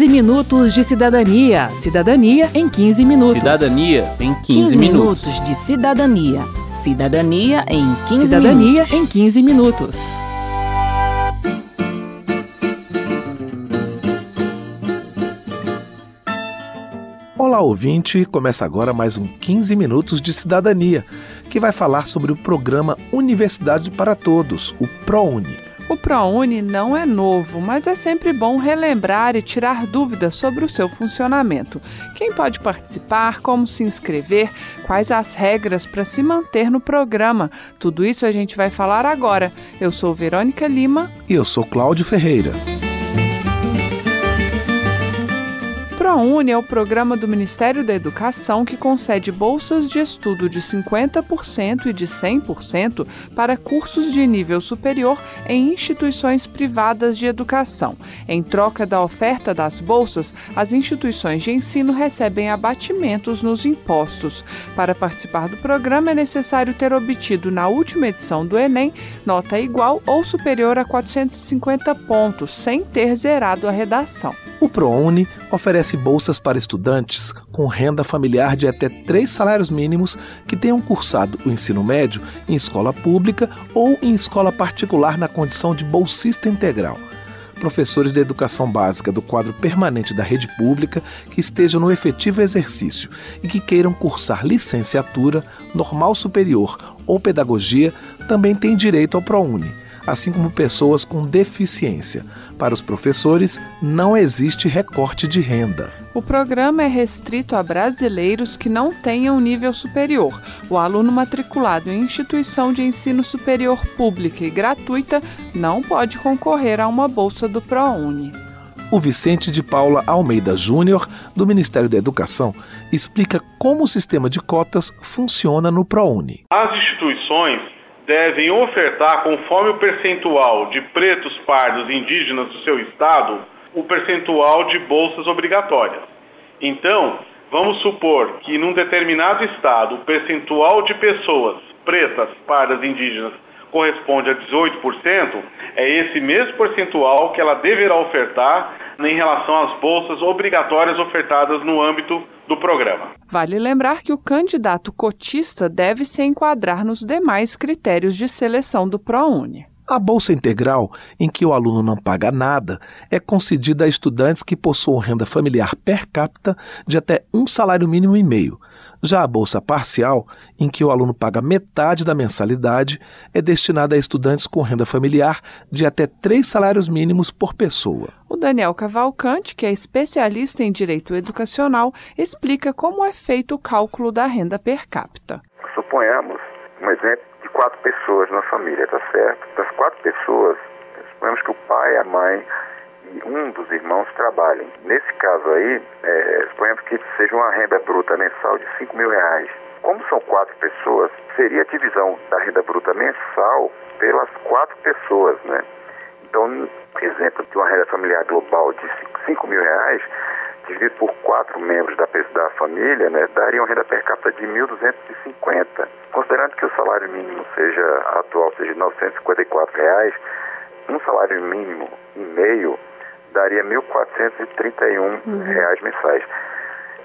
15 minutos de cidadania. Cidadania em 15 minutos. Cidadania em 15, 15 minutos. minutos de cidadania. Cidadania em 15 Cidadania minutos. em 15 minutos. Olá, ouvinte! Começa agora mais um 15 Minutos de Cidadania, que vai falar sobre o programa Universidade para Todos, o ProUni. O ProUni não é novo, mas é sempre bom relembrar e tirar dúvidas sobre o seu funcionamento. Quem pode participar, como se inscrever, quais as regras para se manter no programa. Tudo isso a gente vai falar agora. Eu sou Verônica Lima. E eu sou Cláudio Ferreira. ProUni é o programa do Ministério da Educação que concede bolsas de estudo de 50% e de 100% para cursos de nível superior em instituições privadas de educação. Em troca da oferta das bolsas, as instituições de ensino recebem abatimentos nos impostos. Para participar do programa, é necessário ter obtido na última edição do Enem nota igual ou superior a 450 pontos, sem ter zerado a redação. O ProUni oferece bolsas para estudantes com renda familiar de até três salários mínimos que tenham cursado o ensino médio em escola pública ou em escola particular na condição de bolsista integral. Professores de educação básica do quadro permanente da rede pública que estejam no efetivo exercício e que queiram cursar licenciatura, normal superior ou pedagogia também têm direito ao ProUni assim como pessoas com deficiência. Para os professores, não existe recorte de renda. O programa é restrito a brasileiros que não tenham nível superior. O aluno matriculado em instituição de ensino superior pública e gratuita não pode concorrer a uma bolsa do ProUni. O Vicente de Paula Almeida Júnior, do Ministério da Educação, explica como o sistema de cotas funciona no ProUni. As instituições devem ofertar, conforme o percentual de pretos, pardos e indígenas do seu estado, o percentual de bolsas obrigatórias. Então, vamos supor que num determinado estado o percentual de pessoas pretas, pardas e indígenas corresponde a 18%, é esse mesmo percentual que ela deverá ofertar em relação às bolsas obrigatórias ofertadas no âmbito do programa. Vale lembrar que o candidato cotista deve se enquadrar nos demais critérios de seleção do ProUni. A bolsa integral, em que o aluno não paga nada, é concedida a estudantes que possuam renda familiar per capita de até um salário mínimo e meio. Já a bolsa parcial, em que o aluno paga metade da mensalidade, é destinada a estudantes com renda familiar de até três salários mínimos por pessoa. O Daniel Cavalcante, que é especialista em direito educacional, explica como é feito o cálculo da renda per capita. Suponhamos um exemplo de quatro pessoas na família, tá certo? Das quatro pessoas, suponhamos que o pai, a mãe e um dos irmãos trabalhem. Nesse caso aí, é, suponhamos que seja uma renda bruta mensal de 5 mil reais. Como são quatro pessoas, seria a divisão da renda bruta mensal pelas quatro pessoas, né? Então, exemplo de uma renda familiar global de 5 mil reais, dividido por quatro membros da, da família, né, daria uma renda per capita de 1.250. Considerando que o salário mínimo seja atual, seja de 954 reais, um salário mínimo e meio daria R$ 1.431 uhum. reais mensais.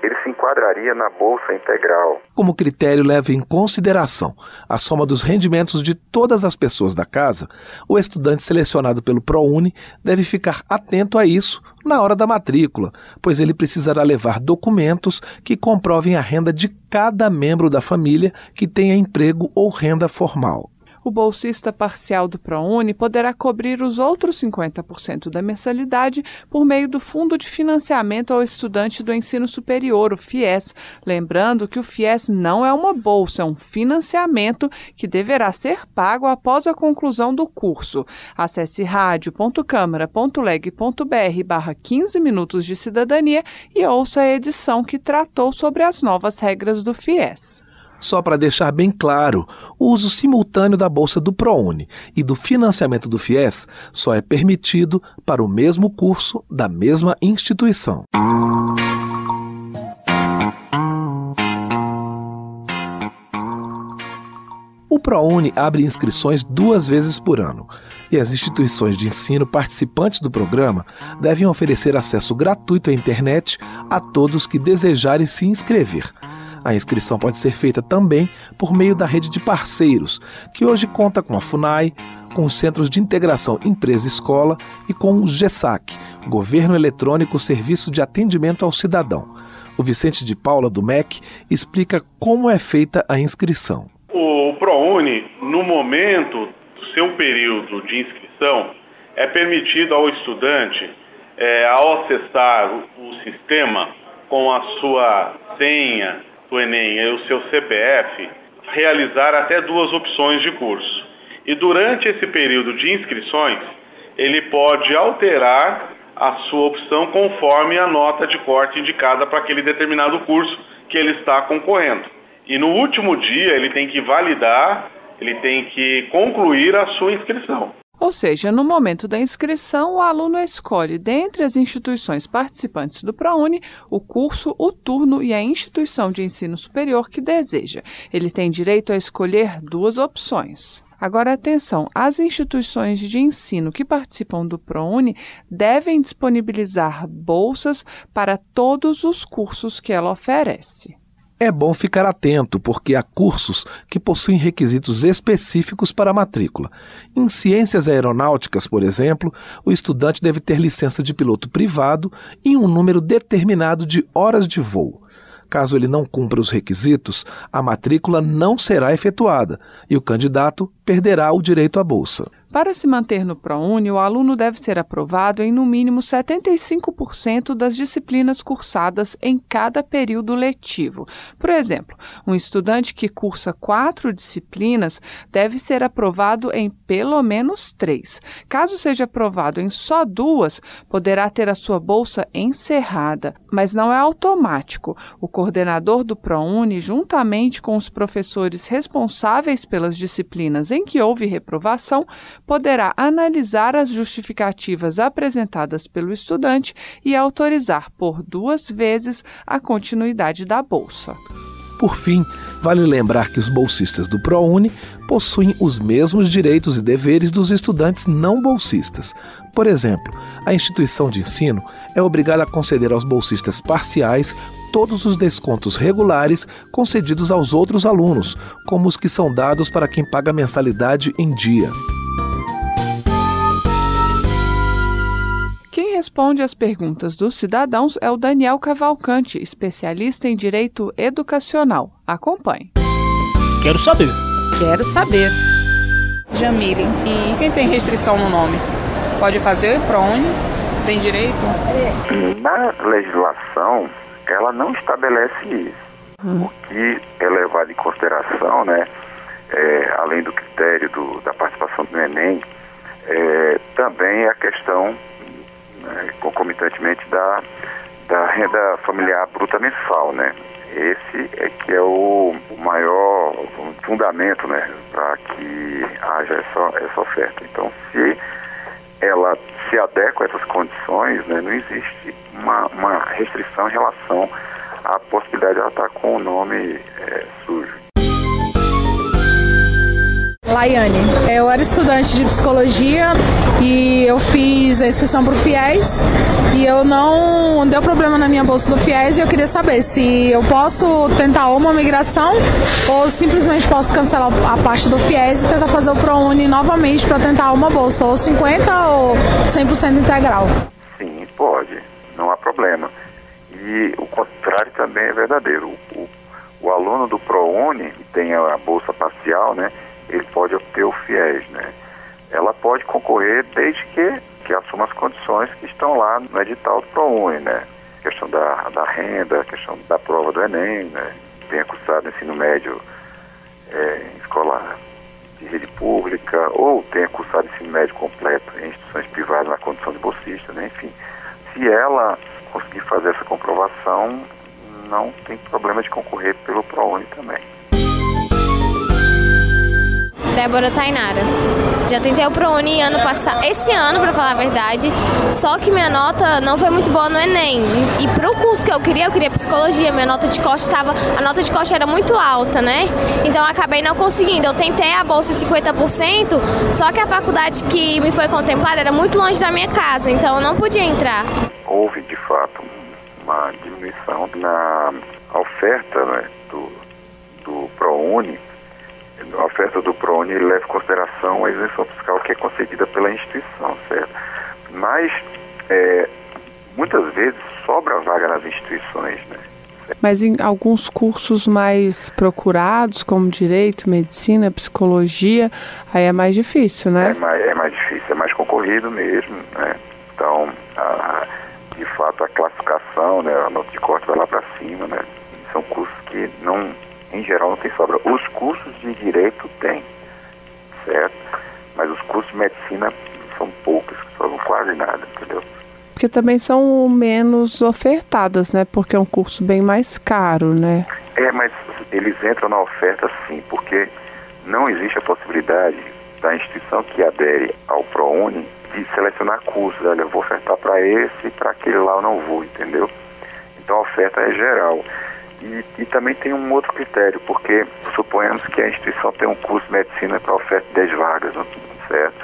Ele se enquadraria na bolsa integral. Como critério leva em consideração a soma dos rendimentos de todas as pessoas da casa, o estudante selecionado pelo ProUni deve ficar atento a isso na hora da matrícula, pois ele precisará levar documentos que comprovem a renda de cada membro da família que tenha emprego ou renda formal o bolsista parcial do ProUni poderá cobrir os outros 50% da mensalidade por meio do Fundo de Financiamento ao Estudante do Ensino Superior, o FIES. Lembrando que o FIES não é uma bolsa, é um financiamento que deverá ser pago após a conclusão do curso. Acesse rádio.câmara.leg.br barra 15 minutos de cidadania e ouça a edição que tratou sobre as novas regras do FIES. Só para deixar bem claro, o uso simultâneo da bolsa do ProUni e do financiamento do FIES só é permitido para o mesmo curso da mesma instituição. O ProUni abre inscrições duas vezes por ano. E as instituições de ensino participantes do programa devem oferecer acesso gratuito à internet a todos que desejarem se inscrever. A inscrição pode ser feita também por meio da rede de parceiros, que hoje conta com a FUNAI, com os Centros de Integração Empresa-Escola e com o GESAC, Governo Eletrônico Serviço de Atendimento ao Cidadão. O Vicente de Paula, do MEC, explica como é feita a inscrição. O ProUni, no momento do seu período de inscrição, é permitido ao estudante, é, ao acessar o sistema com a sua senha do Enem e o seu CPF, realizar até duas opções de curso. E durante esse período de inscrições, ele pode alterar a sua opção conforme a nota de corte indicada para aquele determinado curso que ele está concorrendo. E no último dia ele tem que validar, ele tem que concluir a sua inscrição. Ou seja, no momento da inscrição, o aluno escolhe, dentre as instituições participantes do ProUni, o curso, o turno e a instituição de ensino superior que deseja. Ele tem direito a escolher duas opções. Agora, atenção: as instituições de ensino que participam do ProUni devem disponibilizar bolsas para todos os cursos que ela oferece. É bom ficar atento, porque há cursos que possuem requisitos específicos para a matrícula. Em ciências aeronáuticas, por exemplo, o estudante deve ter licença de piloto privado e um número determinado de horas de voo. Caso ele não cumpra os requisitos, a matrícula não será efetuada e o candidato perderá o direito à bolsa. Para se manter no ProUni, o aluno deve ser aprovado em no mínimo 75% das disciplinas cursadas em cada período letivo. Por exemplo, um estudante que cursa quatro disciplinas deve ser aprovado em pelo menos três. Caso seja aprovado em só duas, poderá ter a sua bolsa encerrada, mas não é automático. O coordenador do ProUni, juntamente com os professores responsáveis pelas disciplinas em que houve reprovação, poderá analisar as justificativas apresentadas pelo estudante e autorizar por duas vezes a continuidade da bolsa. Por fim, vale lembrar que os bolsistas do ProUni possuem os mesmos direitos e deveres dos estudantes não bolsistas. Por exemplo, a instituição de ensino é obrigada a conceder aos bolsistas parciais todos os descontos regulares concedidos aos outros alunos, como os que são dados para quem paga mensalidade em dia. Responde às perguntas dos cidadãos é o Daniel Cavalcante, especialista em direito educacional. Acompanhe. Quero saber. Quero saber. Jamile. E quem tem restrição no nome? Pode fazer ProUni? Tem direito? Na legislação, ela não estabelece isso. Hum. O que é levado em consideração, né, é, além do critério do, da participação do Enem, é, também é a questão né, concomitantemente da, da renda familiar bruta mensal, né? Esse é que é o, o maior fundamento, né, para que haja essa, essa oferta. Então, se ela se adequa a essas condições, né, não existe uma, uma restrição em relação à possibilidade de ela estar com o nome é, sujo. Laiane. Eu era estudante de psicologia e eu fiz a inscrição para o FIES e eu não deu problema na minha bolsa do FIES e eu queria saber se eu posso tentar uma migração ou simplesmente posso cancelar a parte do FIES e tentar fazer o ProUni novamente para tentar uma bolsa, ou 50 ou 100% integral. Sim, pode, não há problema. E o contrário também é verdadeiro. O, o aluno do ProUni tem a bolsa parcial, né? Ele pode obter o FIES, né? Ela pode concorrer desde que, que assuma as condições que estão lá no edital do ProUni, né? Questão da, da renda, questão da prova do Enem, né? Tenha cursado ensino médio é, em escola de rede pública ou tenha cursado ensino médio completo em instituições privadas na condição de bolsista, né? Enfim, se ela conseguir fazer essa comprovação, não tem problema de concorrer pelo ProUni também. Débora Tainara. Já tentei o ProUni ano passado, esse ano, para falar a verdade, só que minha nota não foi muito boa no Enem. E para o curso que eu queria, eu queria psicologia, minha nota de corte estava, a nota de corte era muito alta, né? Então acabei não conseguindo. Eu tentei a bolsa 50%, só que a faculdade que me foi contemplada era muito longe da minha casa, então eu não podia entrar. Houve de fato uma diminuição na oferta né, do, do ProUni a oferta do PRONI leva em consideração a isenção fiscal que é concedida pela instituição, certo? Mas, é, muitas vezes, sobra vaga nas instituições, né? Mas em alguns cursos mais procurados, como direito, medicina, psicologia, aí é mais difícil, né? É mais, é mais difícil, é mais concorrido mesmo, né? Então, a, de fato, a classificação, né, a nota de corte vai lá para cima, né? São cursos que não em geral não tem sobra. Os cursos de direito tem, certo? Mas os cursos de medicina são poucos, sobram quase nada, entendeu? Porque também são menos ofertadas, né? Porque é um curso bem mais caro, né? É, mas eles entram na oferta sim, porque não existe a possibilidade da instituição que adere ao ProUni de selecionar cursos. Olha, eu vou ofertar para esse, para aquele lá eu não vou, entendeu? Então a oferta é geral. E, e, também tem um outro critério, porque suponhamos que a instituição tem um curso de medicina para oferta de 10 vagas, certo?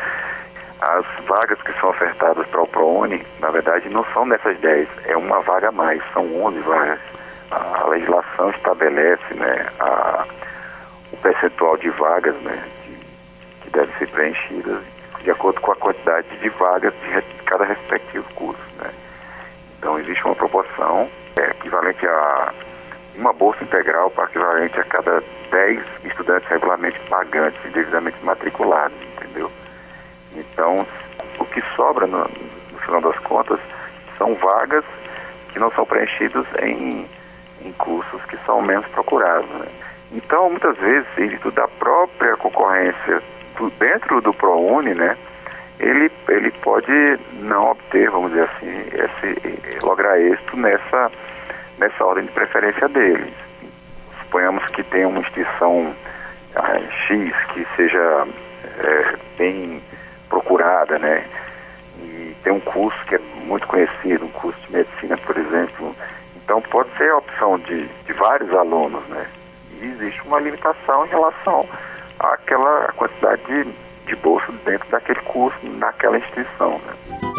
As vagas que são ofertadas para o ProUni, na verdade, não são dessas 10, é uma vaga a mais, são 11 vagas. A legislação estabelece né, a, o percentual de vagas né, de, que devem ser preenchidas de acordo com a quantidade de vagas de cada respectivo curso. Né? Então, existe uma proporção é, equivalente a uma bolsa integral para equivalente a cada 10 estudantes regularmente pagantes devidamente matriculados, entendeu? Então, o que sobra, no, no final das contas, são vagas que não são preenchidas em, em cursos que são menos procurados. Né? Então, muitas vezes, em virtude da própria concorrência dentro do ProUni, né, ele, ele pode não obter, vamos dizer assim, esse, lograr êxito nessa nessa ordem de preferência deles. Suponhamos que tem uma instituição ah, X que seja é, bem procurada, né? E tem um curso que é muito conhecido, um curso de medicina, por exemplo. Então pode ser a opção de, de vários alunos, né? E existe uma limitação em relação àquela quantidade de, de bolsa dentro daquele curso, naquela instituição, né?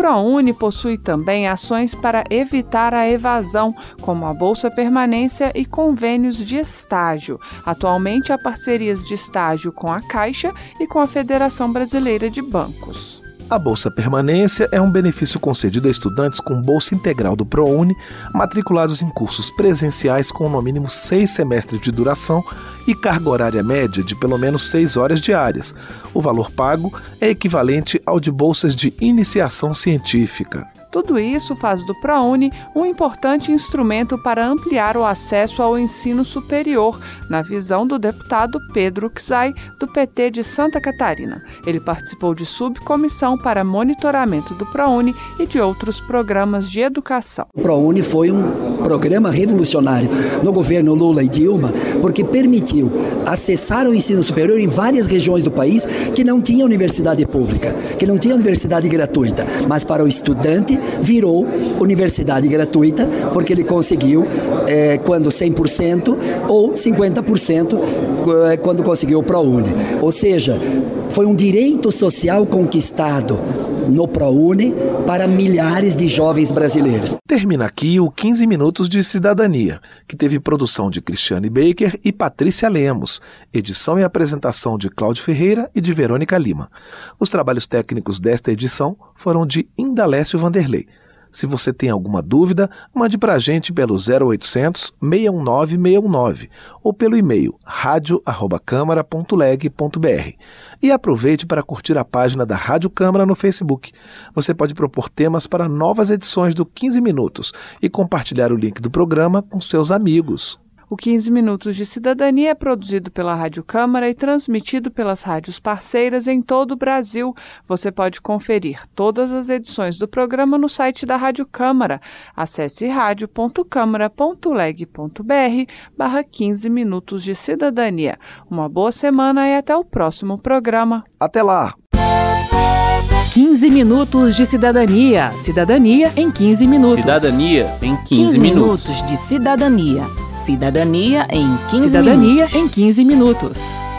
ProUni possui também ações para evitar a evasão, como a Bolsa Permanência e convênios de estágio. Atualmente há parcerias de estágio com a Caixa e com a Federação Brasileira de Bancos. A Bolsa Permanência é um benefício concedido a estudantes com bolsa integral do ProUni, matriculados em cursos presenciais com no mínimo seis semestres de duração e carga horária média de pelo menos seis horas diárias. O valor pago é equivalente ao de bolsas de iniciação científica. Tudo isso faz do ProUni um importante instrumento para ampliar o acesso ao ensino superior, na visão do deputado Pedro Xay, do PT de Santa Catarina. Ele participou de subcomissão para monitoramento do ProUni e de outros programas de educação. O ProUni foi um programa revolucionário no governo Lula e Dilma, porque permitiu acessar o ensino superior em várias regiões do país que não tinha universidade pública, que não tinha universidade gratuita, mas para o estudante virou universidade gratuita, porque ele conseguiu, é, quando 100% ou 50% é, quando conseguiu o ProUni. Ou seja, foi um direito social conquistado no ProUni para milhares de jovens brasileiros. Termina aqui o 15 Minutos de Cidadania, que teve produção de Cristiane Baker e Patrícia Lemos, edição e apresentação de Cláudio Ferreira e de Verônica Lima. Os trabalhos técnicos desta edição foram de Indalécio Vanderlei. Se você tem alguma dúvida, mande para a gente pelo 0800 619 619 ou pelo e-mail radio@câmara.leg.br. E aproveite para curtir a página da Rádio Câmara no Facebook. Você pode propor temas para novas edições do 15 Minutos e compartilhar o link do programa com seus amigos. O 15 Minutos de Cidadania é produzido pela Rádio Câmara e transmitido pelas rádios parceiras em todo o Brasil. Você pode conferir todas as edições do programa no site da Rádio Câmara. Acesse rádio.câmara.leg.br barra 15 Minutos de Cidadania. Uma boa semana e até o próximo programa. Até lá! 15 minutos de cidadania. Cidadania em 15 minutos. Cidadania em 15, 15 minutos. minutos de cidadania. Cidadania em 15 Cidadania minutos. em 15 minutos.